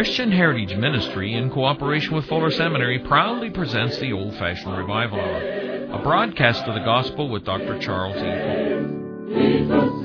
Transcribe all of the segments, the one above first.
Christian Heritage Ministry, in cooperation with Fuller Seminary, proudly presents the Old Fashioned Revival Hour, a broadcast of the Gospel with Dr. Charles E. Cole.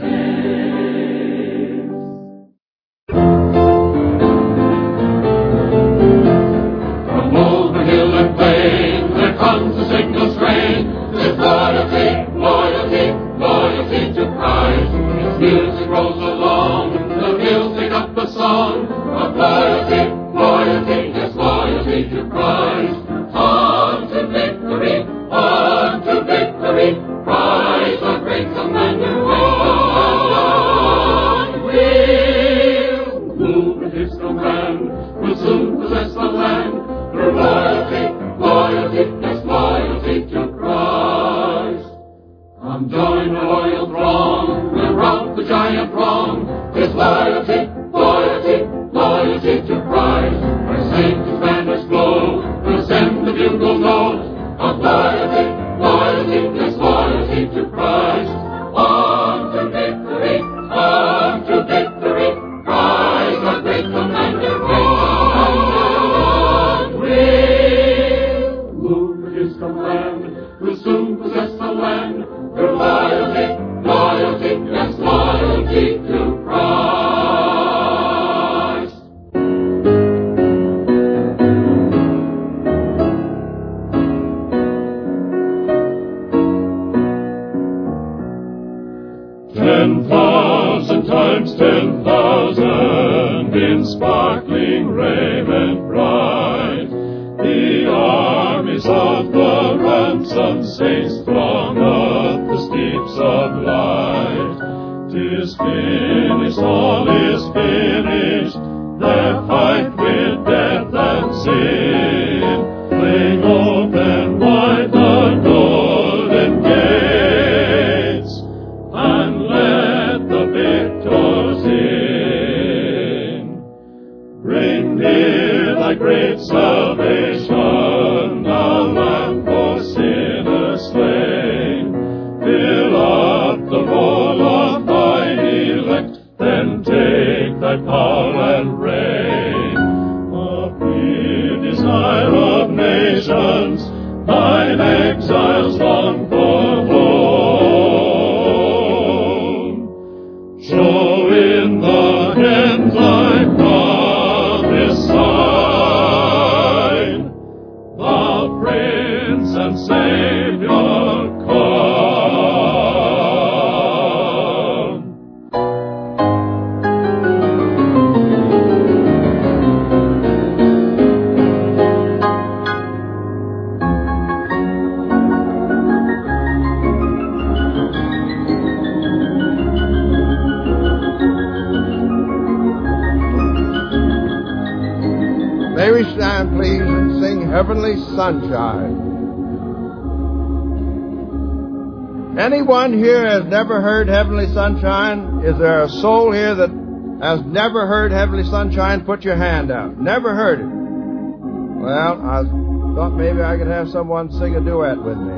Sunshine. Anyone here has never heard Heavenly Sunshine? Is there a soul here that has never heard Heavenly Sunshine? Put your hand out. Never heard it. Well, I thought maybe I could have someone sing a duet with me.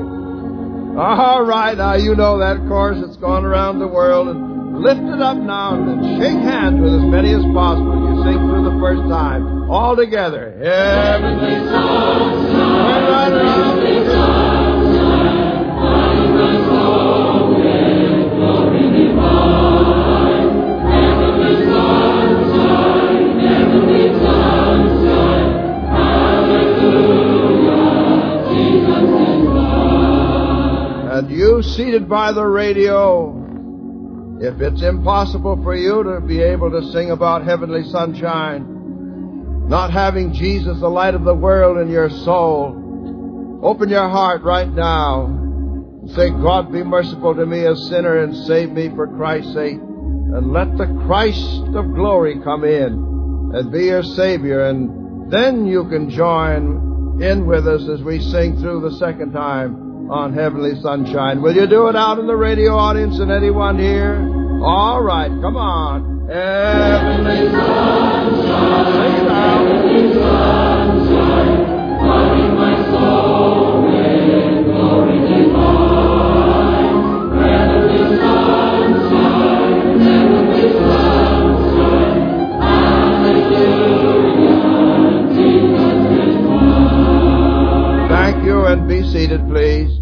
All right, now you know that chorus. It's gone around the world. And lift it up now and shake hands with as many as possible. You sing through the first time. All together. Heavenly Sunshine. Seated by the radio, if it's impossible for you to be able to sing about heavenly sunshine, not having Jesus, the light of the world, in your soul, open your heart right now say, God, be merciful to me, a sinner, and save me for Christ's sake. And let the Christ of glory come in and be your Savior. And then you can join in with us as we sing through the second time on Heavenly Sunshine. Will you do it out in the radio audience and anyone here? All right, come on. Heavenly Sunshine. Sing it out. Seated, please.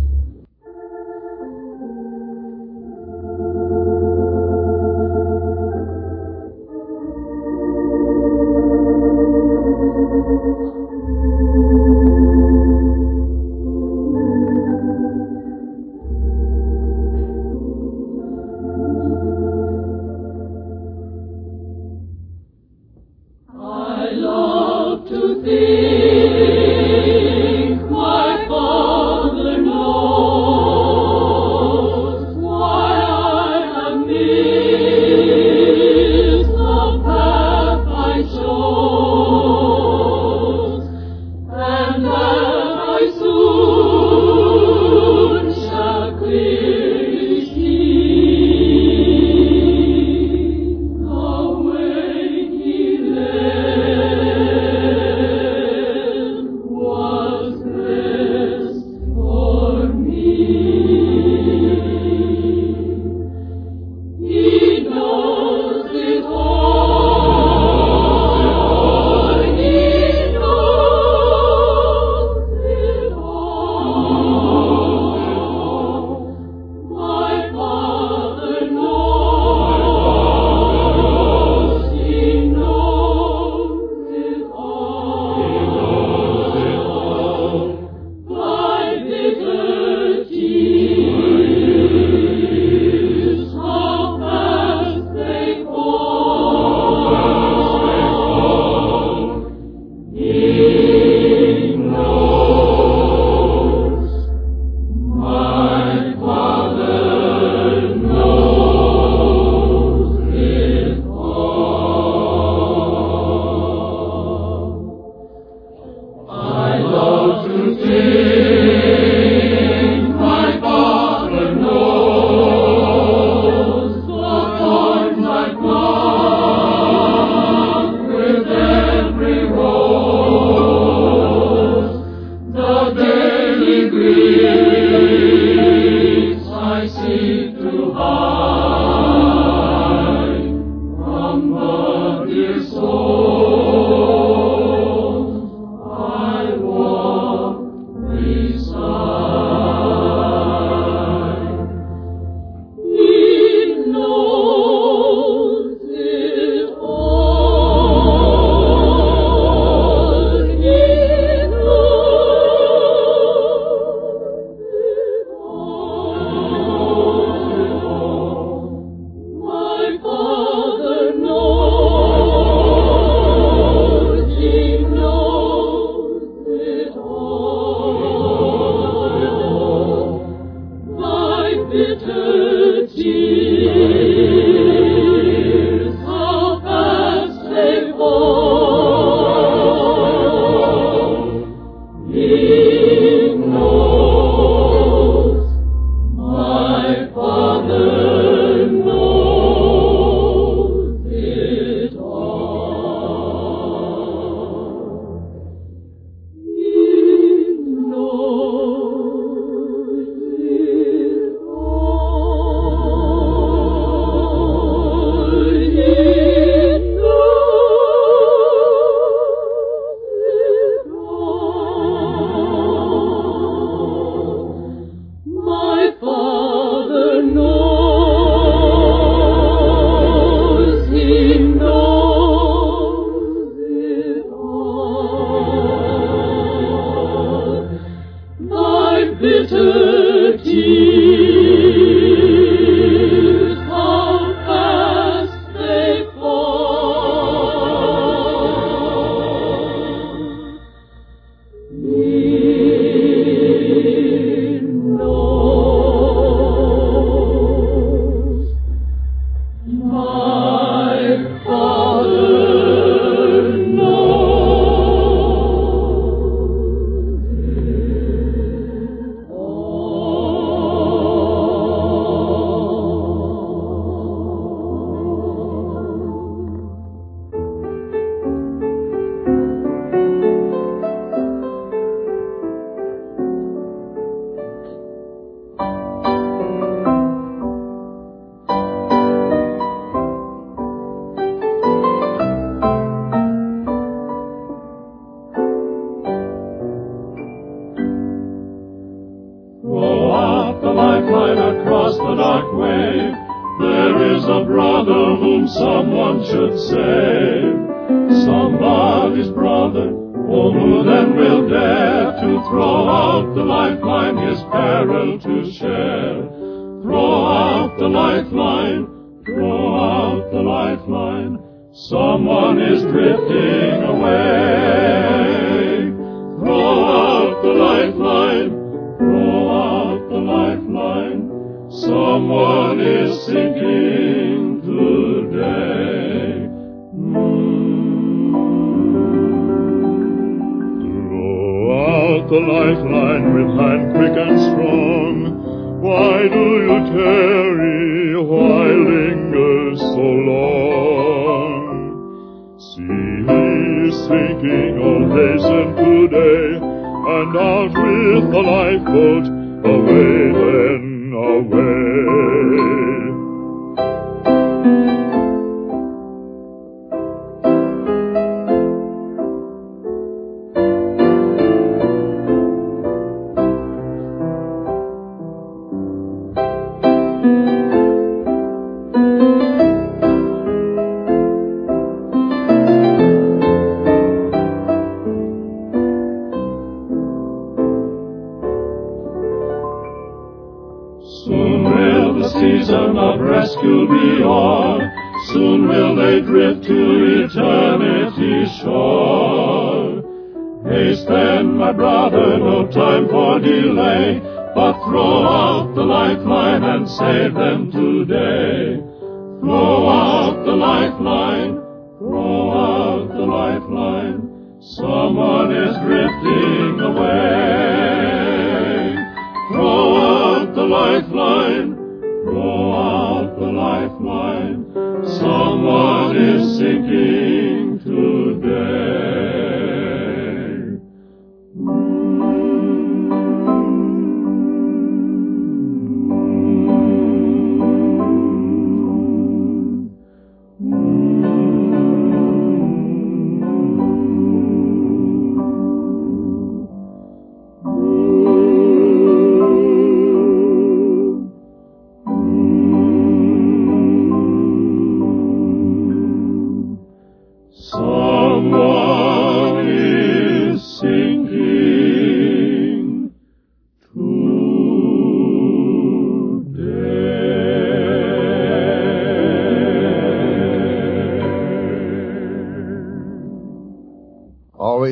Sinking. Oh, hasten today, and out with the lifeboat. Away then, away.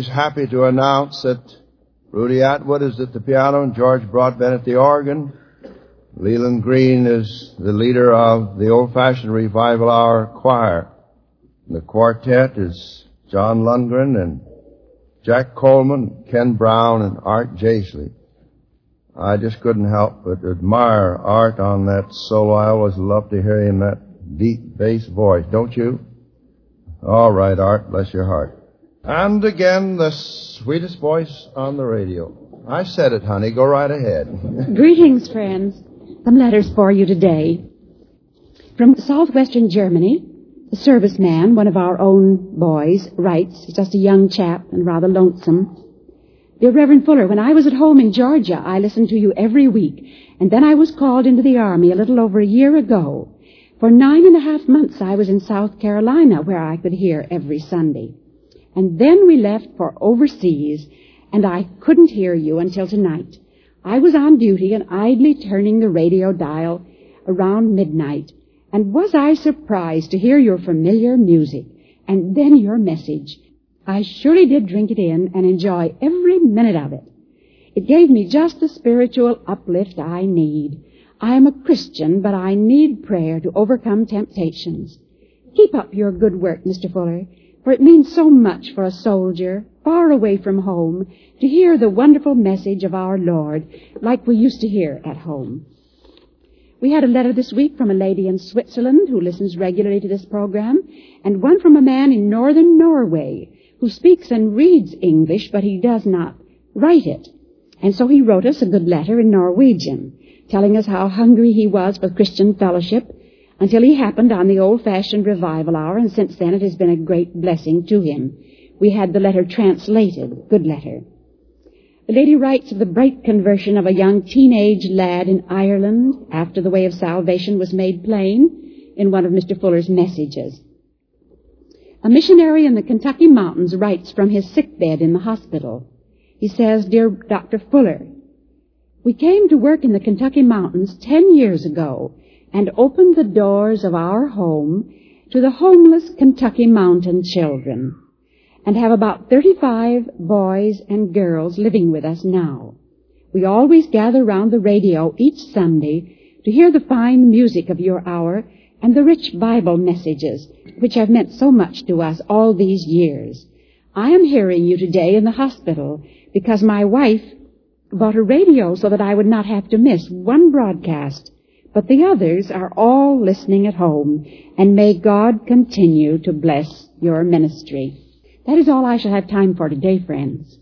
Always happy to announce that Rudy Atwood is at the piano and George Broadbent at the organ. Leland Green is the leader of the Old Fashioned Revival Hour Choir. The quartet is John Lundgren and Jack Coleman, Ken Brown, and Art Jaisley. I just couldn't help but admire Art on that solo. I always love to hear him that deep bass voice, don't you? All right, Art, bless your heart. And again, the sweetest voice on the radio. I said it, honey. Go right ahead. Greetings, friends. Some letters for you today. From southwestern Germany, a serviceman, one of our own boys, writes, he's just a young chap and rather lonesome. Dear Reverend Fuller, when I was at home in Georgia, I listened to you every week, and then I was called into the Army a little over a year ago. For nine and a half months I was in South Carolina, where I could hear every Sunday. And then we left for overseas, and I couldn't hear you until tonight. I was on duty and idly turning the radio dial around midnight. And was I surprised to hear your familiar music and then your message? I surely did drink it in and enjoy every minute of it. It gave me just the spiritual uplift I need. I am a Christian, but I need prayer to overcome temptations. Keep up your good work, Mr. Fuller, for it means so much for a soldier far away from home to hear the wonderful message of our Lord like we used to hear at home. We had a letter this week from a lady in Switzerland who listens regularly to this program, and one from a man in northern Norway who speaks and reads English, but he does not write it. And so he wrote us a good letter in Norwegian, telling us how hungry he was for Christian fellowship until he happened on the old-fashioned revival hour, and since then it has been a great blessing to him. We had the letter translated. Good letter. The lady writes of the bright conversion of a young teenage lad in Ireland after the way of salvation was made plain. in one of Mr. Fuller's messages. A missionary in the Kentucky mountains writes from his sick bed in the hospital. He says, Dear Dr. Fuller, we came to work in the Kentucky mountains ten years ago and opened the doors of our home to the homeless Kentucky mountain children and have about 35 boys and girls living with us now. We always gather round the radio each Sunday to hear the fine music of your hour and the rich Bible messages which have meant so much to us all these years. I am hearing you today in the hospital because my wife bought a radio so that I would not have to miss one broadcast. But the others are all listening at home, and may God continue to bless your ministry. That is all I shall have time for today, friends.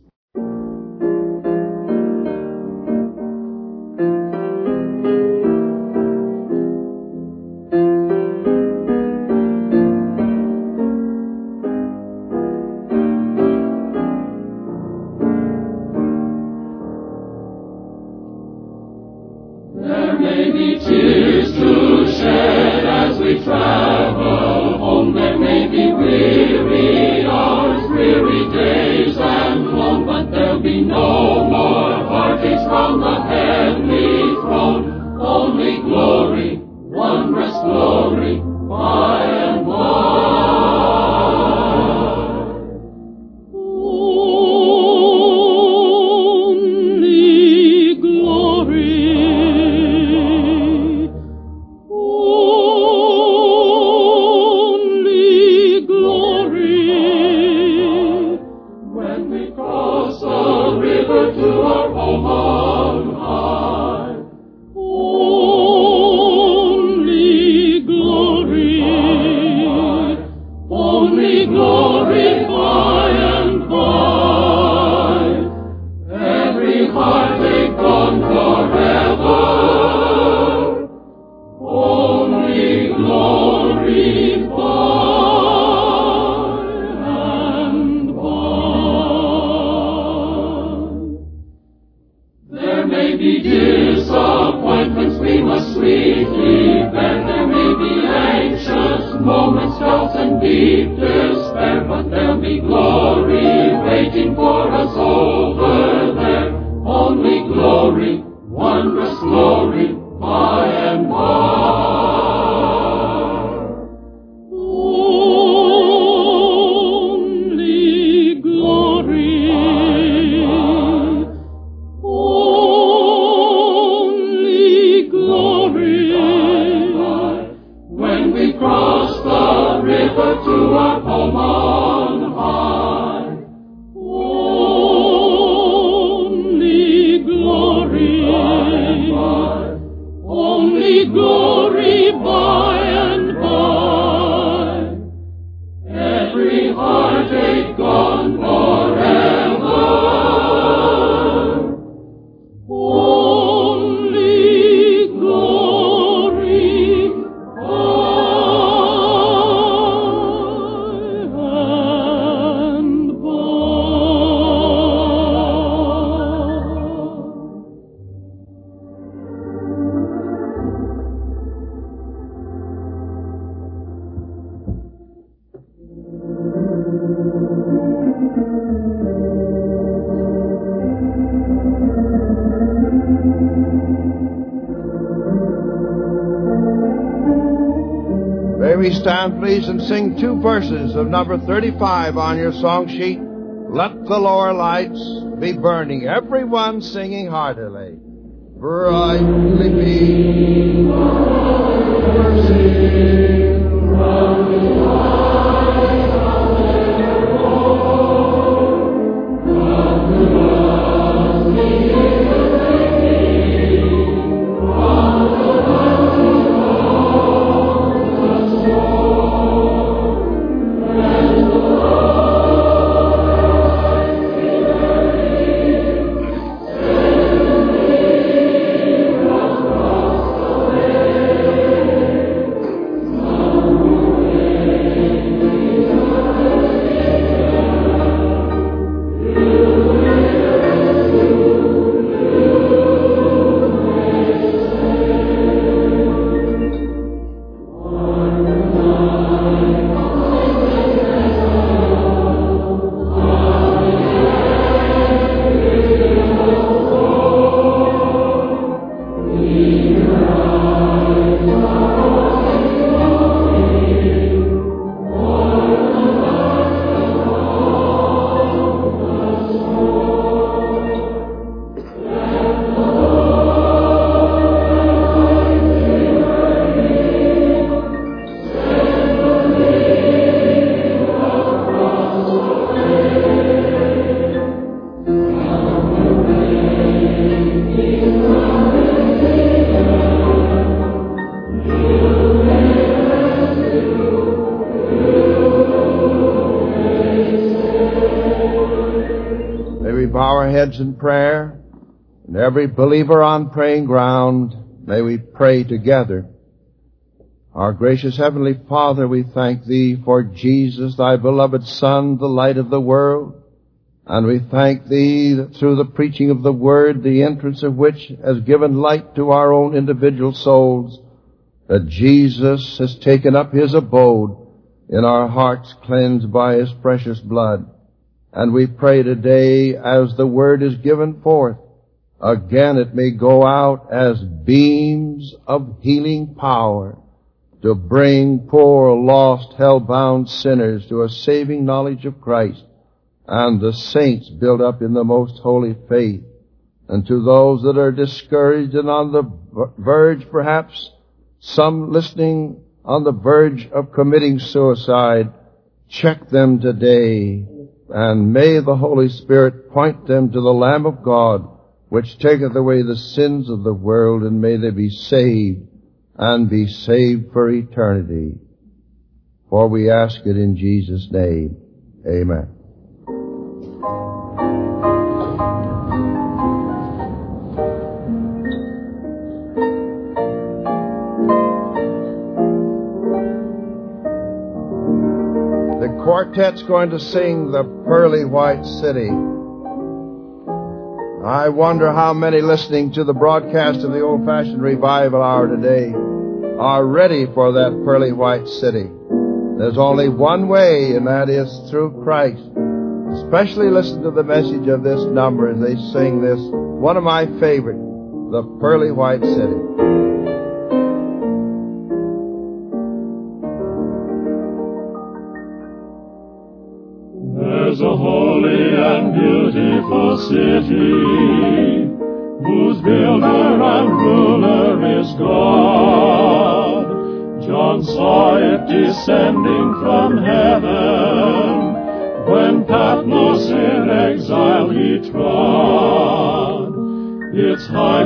Glory We stand, please, and sing two verses of number 35 on your song sheet. Let the lower lights be burning, everyone singing heartily. Brightly be Only in prayer. And every believer on praying ground, may we pray together. Our gracious Heavenly Father, we thank Thee for Jesus, Thy beloved Son, the light of the world. And we thank Thee that through the preaching of the Word, the entrance of which has given light to our own individual souls, that Jesus has taken up His abode in our hearts cleansed by His precious blood. And we pray today as the Word is given forth, again it may go out as beams of healing power to bring poor, lost, hell-bound sinners to a saving knowledge of Christ and the saints built up in the most holy faith. And to those that are discouraged and on the verge, perhaps, some listening on the verge of committing suicide, check them today, and may the Holy Spirit point them to the Lamb of God, which taketh away the sins of the world, and may they be saved, and be saved for eternity. For we ask it in Jesus' name. Amen. Quartet's going to sing the Pearly White City. I wonder how many listening to the broadcast of the old fashioned revival hour today are ready for that pearly white city. There's only one way, and that is through Christ. Especially listen to the message of this number as they sing this, one of my favorite, the pearly white city.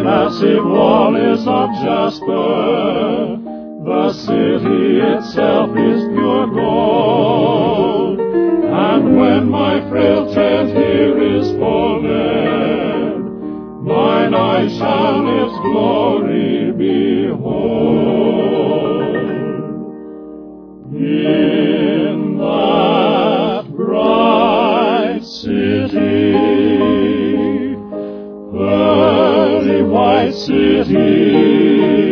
Massive wall is of jasper, the city itself is pure gold. City,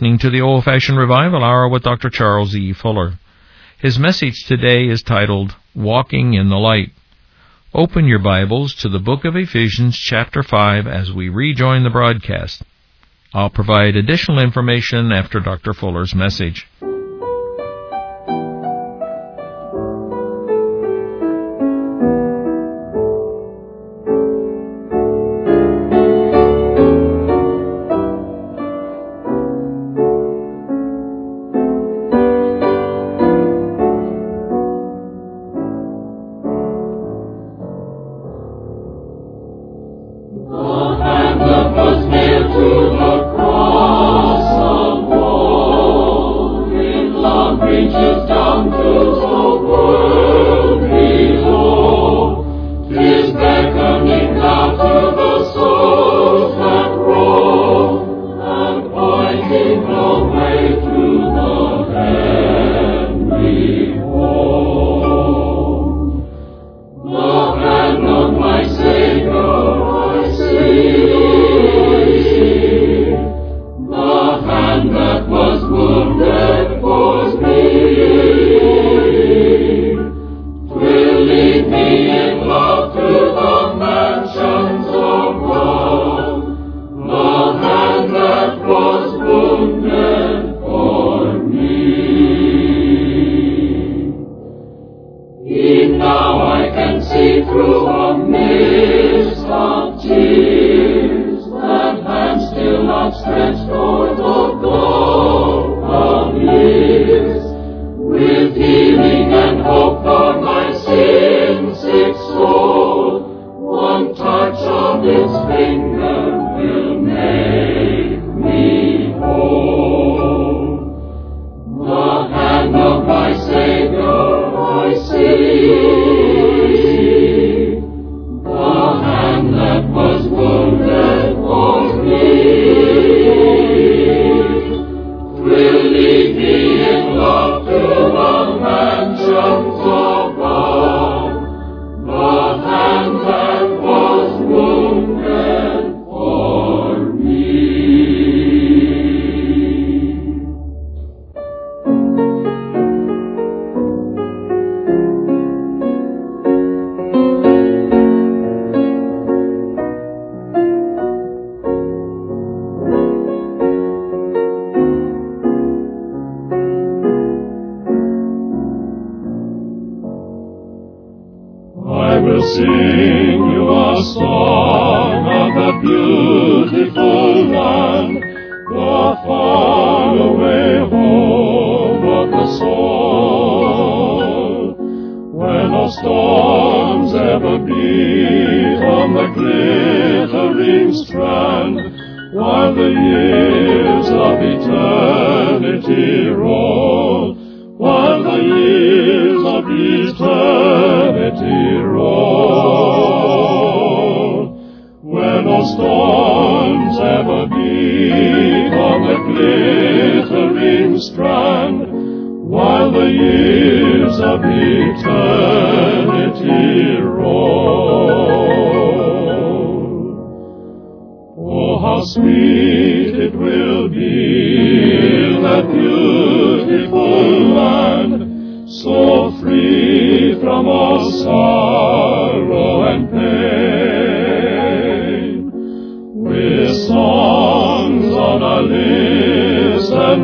listening to the Old Fashioned Revival Hour with Dr. Charles E. Fuller. His message today is titled Walking in the Light. Open your Bibles to the book of Ephesians, chapter 5, as we rejoin the broadcast. I'll provide additional information after Dr. Fuller's message.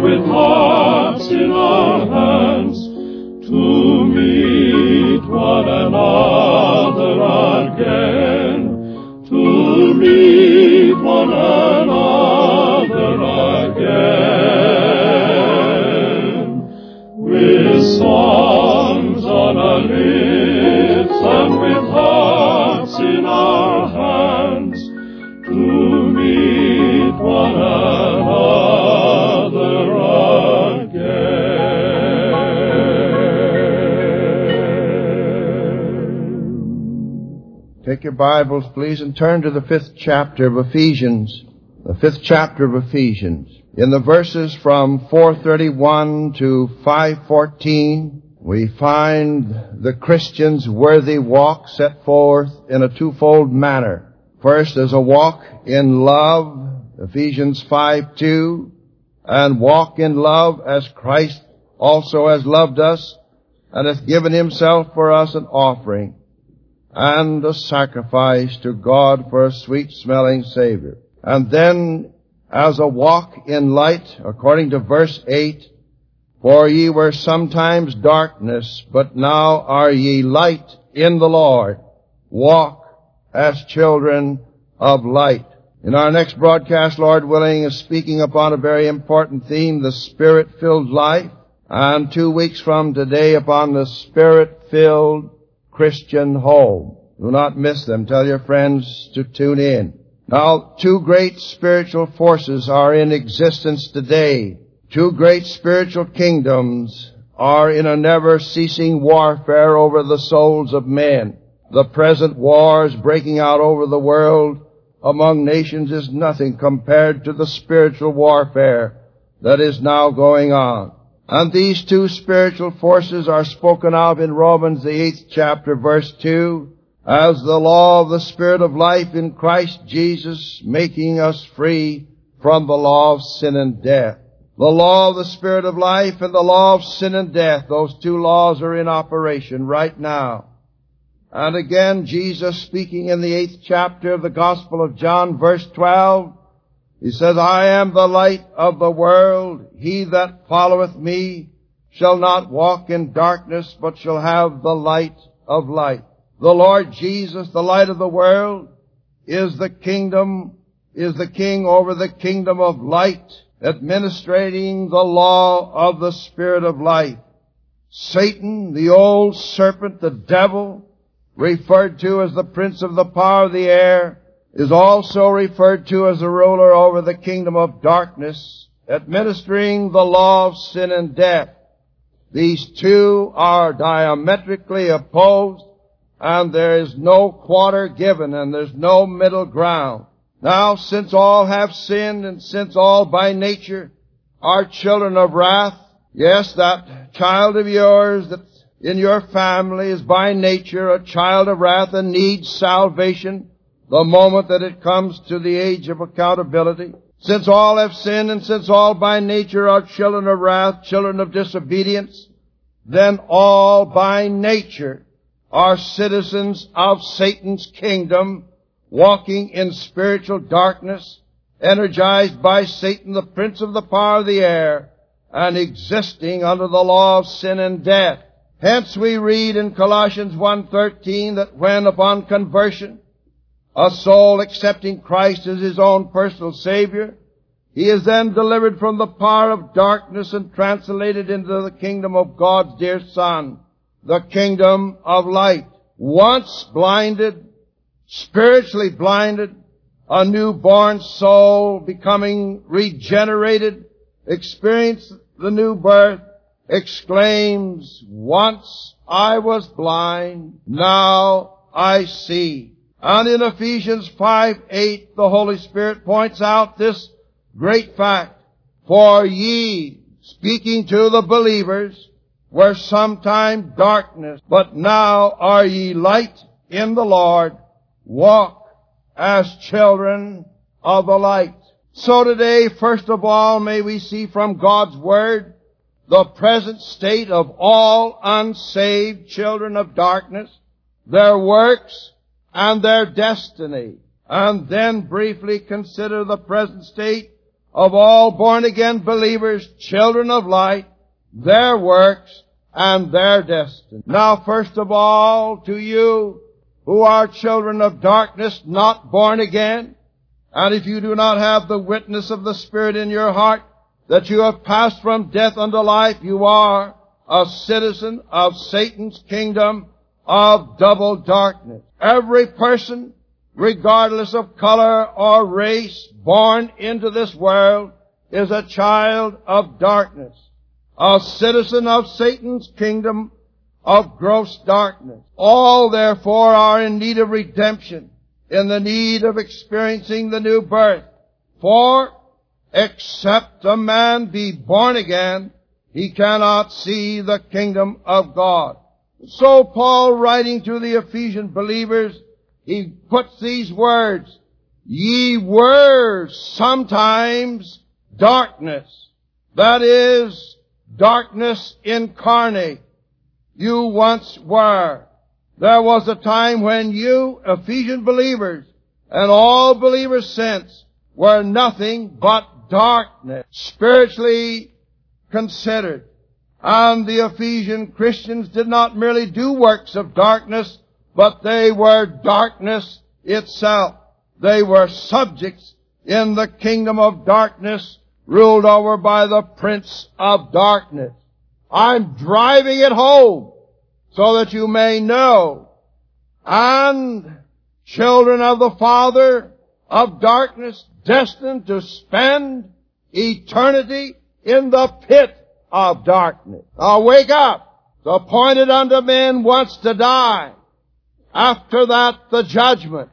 Take your Bibles, please, and turn to the fifth chapter of Ephesians. the fifth chapter of Ephesians. In the verses from 431 to 514, we find the Christian's worthy walk set forth in a twofold manner. First, as a walk in love, Ephesians 5 2, and walk in love as Christ also has loved us and hath given himself for us an offering and a sacrifice to God for a sweet smelling Savior. And then as a walk in light, according to verse 8, for ye were sometimes darkness, but now are ye light in the Lord. Walk as children of light. In our next broadcast, Lord willing, is speaking upon a very important theme, the Spirit-filled life, and two weeks from today upon the Spirit-filled Christian home. Do not miss them. Tell your friends to tune in. Now, two great spiritual forces are in existence today. Two great spiritual kingdoms are in a never-ceasing warfare over the souls of men. The present wars breaking out over the world among nations is nothing compared to the spiritual warfare that is now going on. And these two spiritual forces are spoken of in Romans the eighth chapter verse two as the law of the Spirit of life in Christ Jesus making us free from the law of sin and death. The law of the Spirit of life and the law of sin and death, those two laws are in operation right now. And again, Jesus speaking in the eighth chapter of the Gospel of John, verse 12, he says, I am the light of the world. He that followeth me shall not walk in darkness, but shall have the light of light. The Lord Jesus, the light of the world, is the kingdom, is the king over the kingdom of light, administrating the law of the spirit of life. Satan, the old serpent, the devil, referred to as the prince of the power of the air, is also referred to as a ruler over the kingdom of darkness, administering the law of sin and death. These two are diametrically opposed, and there is no quarter given, and there's no middle ground. Now, since all have sinned, and since all by nature are children of wrath, yes, that child of yours that in your family is by nature a child of wrath and needs salvation, the moment that it comes to the age of accountability. Since all have sinned and since all by nature are children of wrath, children of disobedience, then all by nature are citizens of Satan's kingdom, walking in spiritual darkness, energized by Satan, the prince of the power of the air, and existing under the law of sin and death. Hence we read in Colossians 1.13 that when upon conversion, a soul accepting Christ as his own personal Savior, he is then delivered from the power of darkness and translated into the kingdom of God's dear Son, the kingdom of light. Once blinded, spiritually blinded, a newborn soul becoming regenerated, experience the new birth, exclaims, once I was blind, now I see. And in Ephesians 5, 8, the Holy Spirit points out this great fact. For ye, speaking to the believers, were sometime darkness, but now are ye light in the Lord. Walk as children of the light. So today, first of all, may we see from God's Word the present state of all unsaved children of darkness, their works, and their destiny, and then briefly consider the present state of all born again believers, children of light, their works, and their destiny. Now first of all, to you who are children of darkness, not born again, and if you do not have the witness of the Spirit in your heart, that you have passed from death unto life, you are a citizen of Satan's kingdom of double darkness. Every person, regardless of color or race, born into this world is a child of darkness, a citizen of Satan's kingdom of gross darkness. All therefore are in need of redemption, in the need of experiencing the new birth, For except a man be born again, he cannot see the kingdom of God. So Paul writing to the Ephesian believers, he puts these words, ye were sometimes darkness. That is, darkness incarnate. You once were. There was a time when you, Ephesian believers, and all believers since, were nothing but darkness, spiritually considered. And the Ephesian Christians did not merely do works of darkness, but they were darkness itself. They were subjects in the kingdom of darkness ruled over by the prince of darkness. I'm driving it home so that you may know. And children of the Father of darkness destined to spend eternity in the pit of darkness. Now wake up. The appointed unto men once to die. After that, the judgment.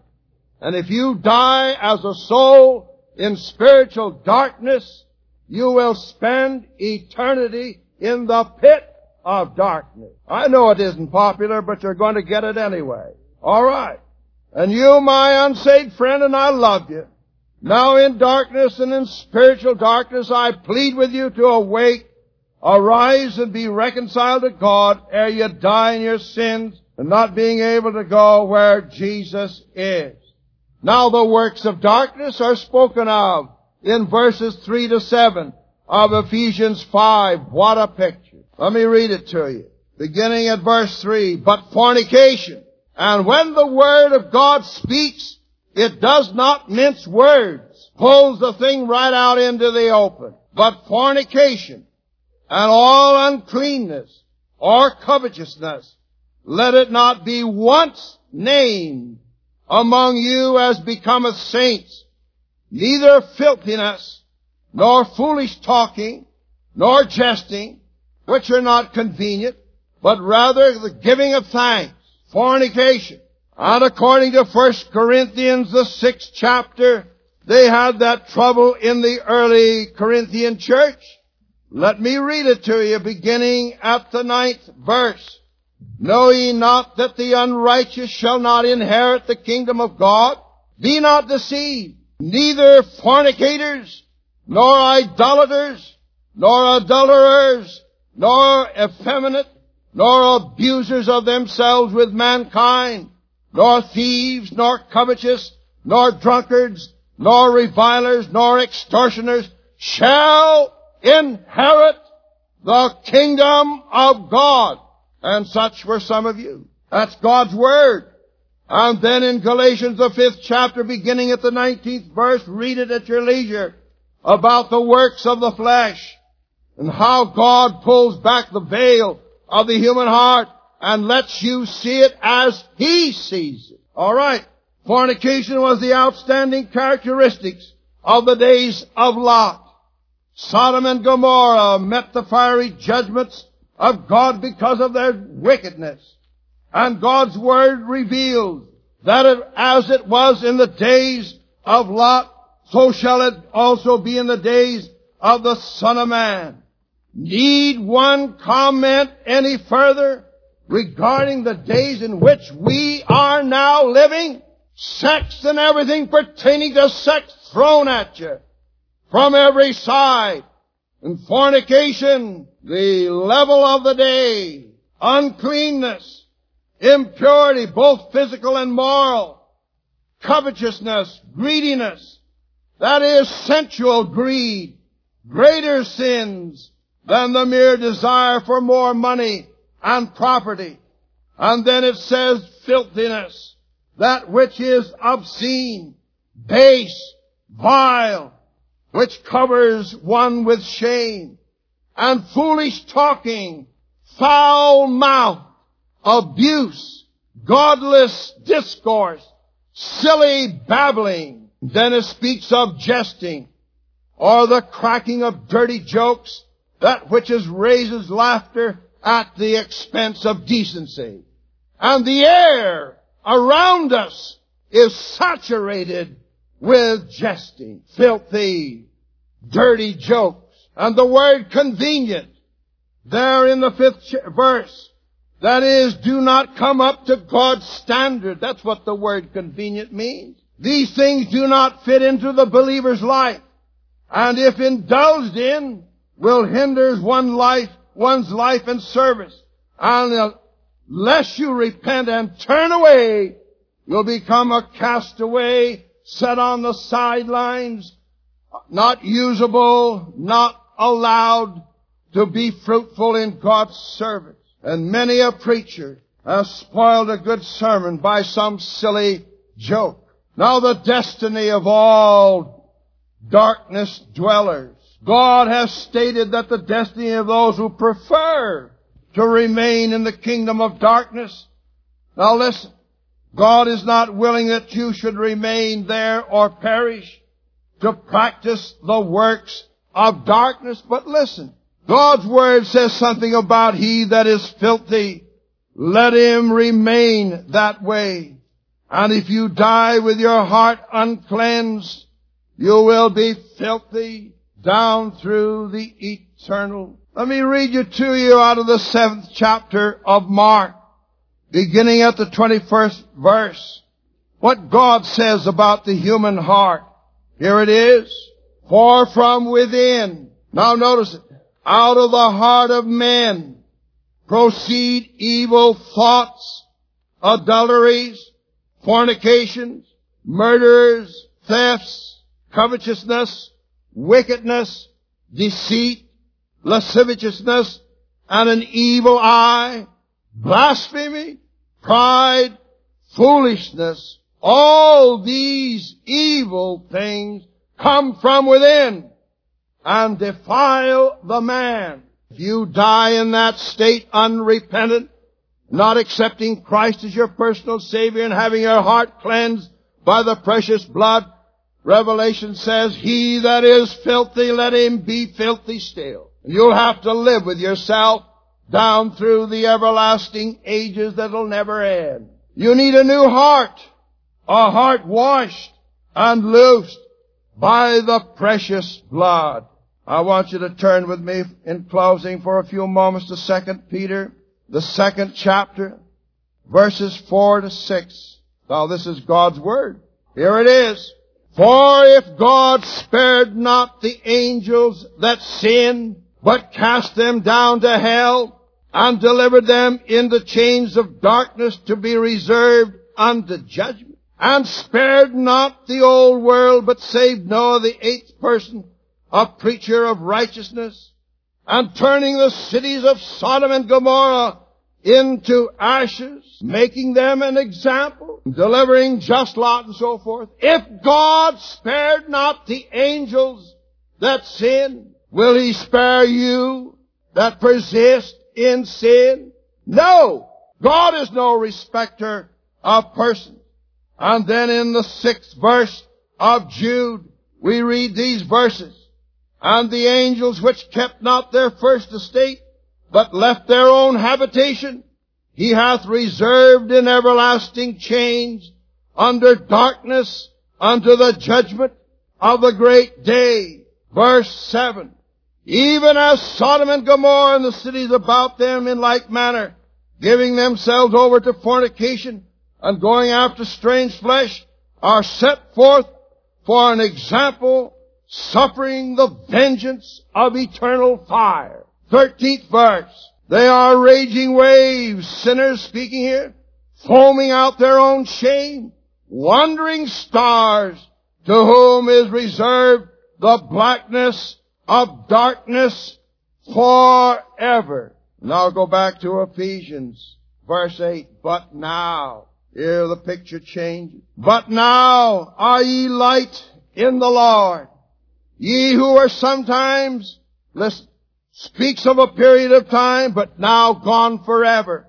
And if you die as a soul in spiritual darkness, you will spend eternity in the pit of darkness. I know it isn't popular, but you're going to get it anyway. Alright. And you, my unsaved friend, and I love you. Now in darkness and in spiritual darkness, I plead with you to awake, arise and be reconciled to God ere you die in your sins and not being able to go where Jesus is. Now the works of darkness are spoken of in verses 3 to 7 of Ephesians 5. What a picture. Let me read it to you. Beginning at verse 3. But fornication. And when the word of God speaks, it does not mince words. Pulls the thing right out into the open. But fornication and all uncleanness or covetousness, let it not be once named among you as becometh saints, neither filthiness, nor foolish talking, nor jesting, which are not convenient, but rather the giving of thanks, fornication. And according to 1 Corinthians, the sixth chapter, they had that trouble in the early Corinthian church. Let me read it to you beginning at the ninth verse. Know ye not that the unrighteous shall not inherit the kingdom of God? Be not deceived. Neither fornicators, nor idolaters, nor adulterers, nor effeminate, nor abusers of themselves with mankind, nor thieves, nor covetous, nor drunkards, nor revilers, nor extortioners shall inherit the kingdom of God. And such were some of you. That's God's Word. And then in Galatians, the fifth chapter, beginning at the 19th verse, read it at your leisure, about the works of the flesh, and how God pulls back the veil of the human heart and lets you see it as He sees it. Alright. Fornication was the outstanding characteristics of the days of Lot. Sodom and Gomorrah met the fiery judgments of God because of their wickedness. And God's Word revealed that as it was in the days of Lot, so shall it also be in the days of the Son of Man. Need one comment any further regarding the days in which we are now living? Sex and everything pertaining to sex thrown at you from every side. And fornication, the level of the day, uncleanness, impurity, both physical and moral, covetousness, greediness, that is sensual greed, greater sins than the mere desire for more money and property. And then it says filthiness, that which is obscene, base, vile, which covers one with shame, and foolish talking, foul mouth, abuse, godless discourse, silly babbling. Then it speaks of jesting, or the cracking of dirty jokes, that which is raises laughter at the expense of decency. And the air around us is saturated with jesting, filthy, dirty jokes. And the word convenient, there in the fifth verse, that is, do not come up to God's standard. That's what the word convenient means. These things do not fit into the believer's life. And if indulged in, will hinder one life, one's life and service. And unless you repent and turn away, you'll become a castaway, set on the sidelines, not usable, not allowed to be fruitful in God's service. And many a preacher has spoiled a good sermon by some silly joke. Now the destiny of all darkness dwellers. God has stated that the destiny of those who prefer to remain in the kingdom of darkness. Now listen. God is not willing that you should remain there or perish to practice the works of darkness. But listen. God's word says something about he that is filthy. Let him remain that way. And if you die with your heart uncleansed, you will be filthy down through the eternal. Let me read you to you out of the seventh chapter of Mark, beginning at the 21st verse. What God says about the human heart. Here it is. For from within, now notice it, out of the heart of men proceed evil thoughts, adulteries, fornications, murders, thefts, covetousness, wickedness, deceit, lasciviousness, and an evil eye, blasphemy, pride, foolishness. All these evil things come from within and defile the man. If you die in that state unrepentant, not accepting Christ as your personal Savior and having your heart cleansed by the precious blood, Revelation says, He that is filthy, let him be filthy still. And you'll have to live with yourself down through the everlasting ages that'll never end. You need a new heart, a heart washed and loosed by the precious blood. I want you to turn with me in closing for a few moments to second Peter, the second chapter, verses 4 to 6. Now this is God's Word. Here it is. For if God spared not the angels that sinned, but cast them down to hell, and delivered them in the chains of darkness to be reserved unto judgment, and spared not the old world, but saved Noah the eighth person, a preacher of righteousness, and turning the cities of Sodom and Gomorrah into ashes, making them an example, delivering just Lot and so forth. If God spared not the angels that sin, will He spare you that persist in sin? No! God is no respecter of persons. And then in the sixth verse of Jude, we read these verses and the angels which kept not their first estate, but left their own habitation, he hath reserved in everlasting chains under darkness unto the judgment of the great day. Verse 7. Even as Sodom and Gomorrah and the cities about them in like manner, giving themselves over to fornication and going after strange flesh, are set forth for an example suffering the vengeance of eternal fire. Thirteenth verse. They are raging waves, sinners speaking here, foaming out their own shame, wandering stars to whom is reserved the blackness of darkness forever. Now go back to Ephesians, verse 8. But now, here the picture changes. But now are ye light in the Lord. Ye who are sometimes, listen, speaks of a period of time, but now gone forever.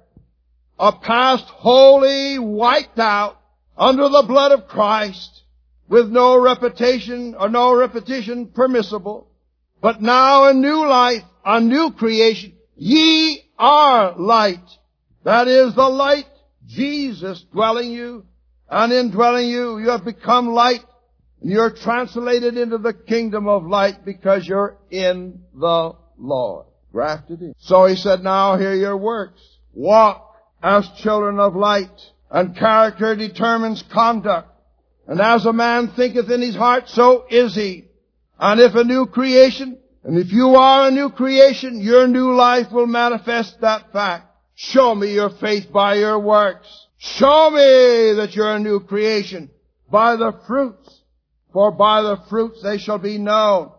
A past wholly wiped out under the blood of Christ with no repetition or no repetition permissible, but now a new life, a new creation. Ye are light. That is the light, Jesus dwelling you, and in dwelling you, you have become light And you're translated into the kingdom of light because you're in the Lord. Grafted in. So he said, now hear your works. Walk as children of light. And character determines conduct. And as a man thinketh in his heart, so is he. And if a new creation, and if you are a new creation, your new life will manifest that fact. Show me your faith by your works. Show me that you're a new creation by the fruits. For by the fruits they shall be known.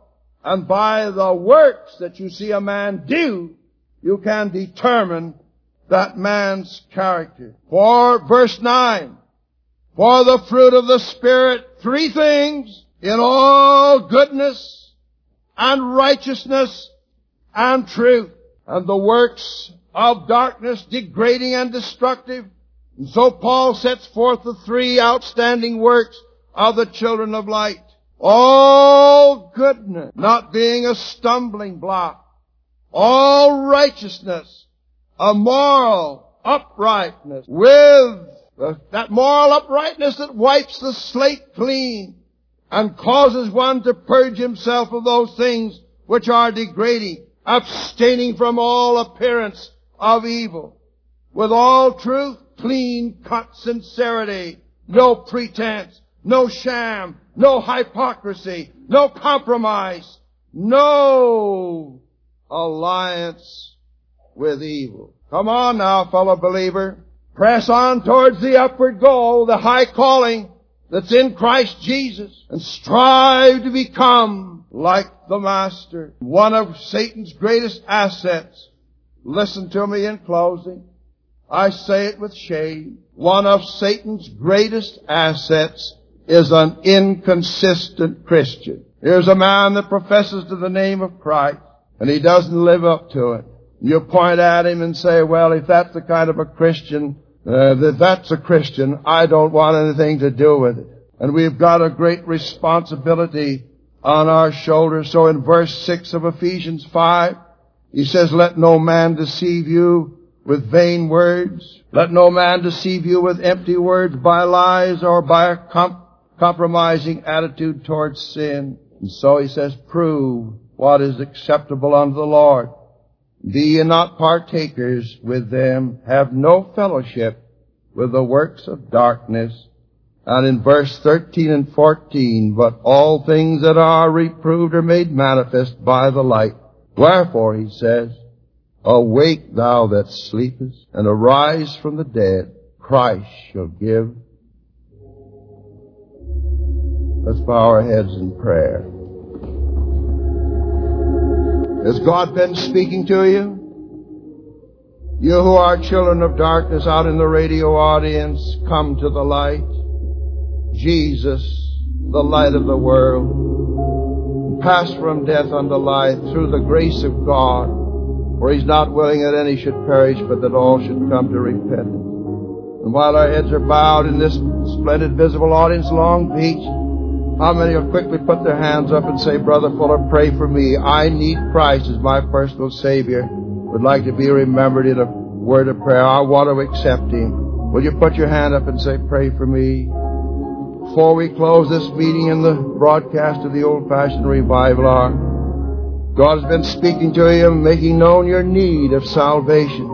And by the works that you see a man do, you can determine that man's character. For verse 9, for the fruit of the Spirit, three things, in all goodness and righteousness and truth. And the works of darkness, degrading and destructive. And so Paul sets forth the three outstanding works of the children of light. All goodness, not being a stumbling block. All righteousness, a moral uprightness with that moral uprightness that wipes the slate clean and causes one to purge himself of those things which are degrading, abstaining from all appearance of evil. With all truth, clean cut sincerity, no pretense, no sham, no hypocrisy, no compromise, no alliance with evil. Come on now, fellow believer. Press on towards the upward goal, the high calling that's in Christ Jesus, and strive to become like the Master. One of Satan's greatest assets. Listen to me in closing. I say it with shame. One of Satan's greatest assets is an inconsistent Christian. Here's a man that professes to the name of Christ, and he doesn't live up to it. You point at him and say, well, if that's the kind of a Christian uh, that that's a Christian. I don't want anything to do with it. And we've got a great responsibility on our shoulders. So in verse 6 of Ephesians 5, he says, Let no man deceive you with vain words. Let no man deceive you with empty words by lies or by a comp- compromising attitude towards sin. And so he says, prove what is acceptable unto the Lord. Be ye not partakers with them, have no fellowship with the works of darkness. And in verse 13 and 14, but all things that are reproved are made manifest by the light. Wherefore, he says, Awake thou that sleepest, and arise from the dead. Christ shall give. Let's bow our heads in prayer. Has God been speaking to you? You who are children of darkness out in the radio audience, come to the light. Jesus, the light of the world, pass from death unto life through the grace of God, for He's not willing that any should perish, but that all should come to repentance. And while our heads are bowed in this splendid visible audience, Long Beach, how many will quickly put their hands up and say, Brother Fuller, pray for me. I need Christ as my personal Savior. Would like to be remembered in a word of prayer. I want to accept Him. Will you put your hand up and say, pray for me? Before we close this meeting in the broadcast of the old-fashioned revival hour, God has been speaking to you, making known your need of salvation.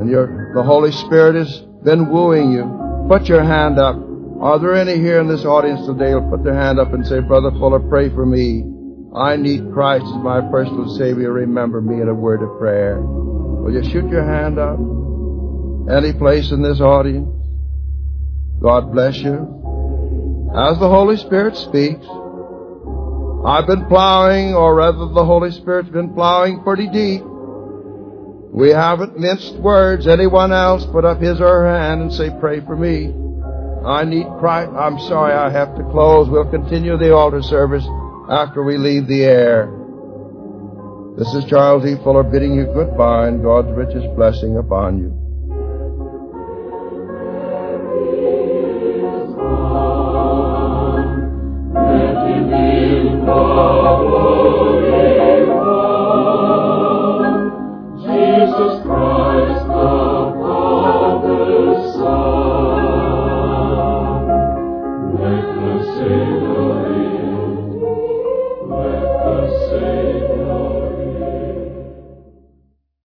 And your, the Holy Spirit has been wooing you. Put your hand up. Are there any here in this audience today who'll put their hand up and say, Brother Fuller, pray for me. I need Christ as my personal Savior. Remember me in a word of prayer. Will you shoot your hand up? Any place in this audience? God bless you. As the Holy Spirit speaks, I've been plowing, or rather the Holy Spirit's been plowing pretty deep. We haven't minced words. Anyone else put up his or her hand and say, pray for me. I need Christ. I'm sorry I have to close. We'll continue the altar service after we leave the air. This is Charles E. Fuller bidding you goodbye and God's richest blessing upon you.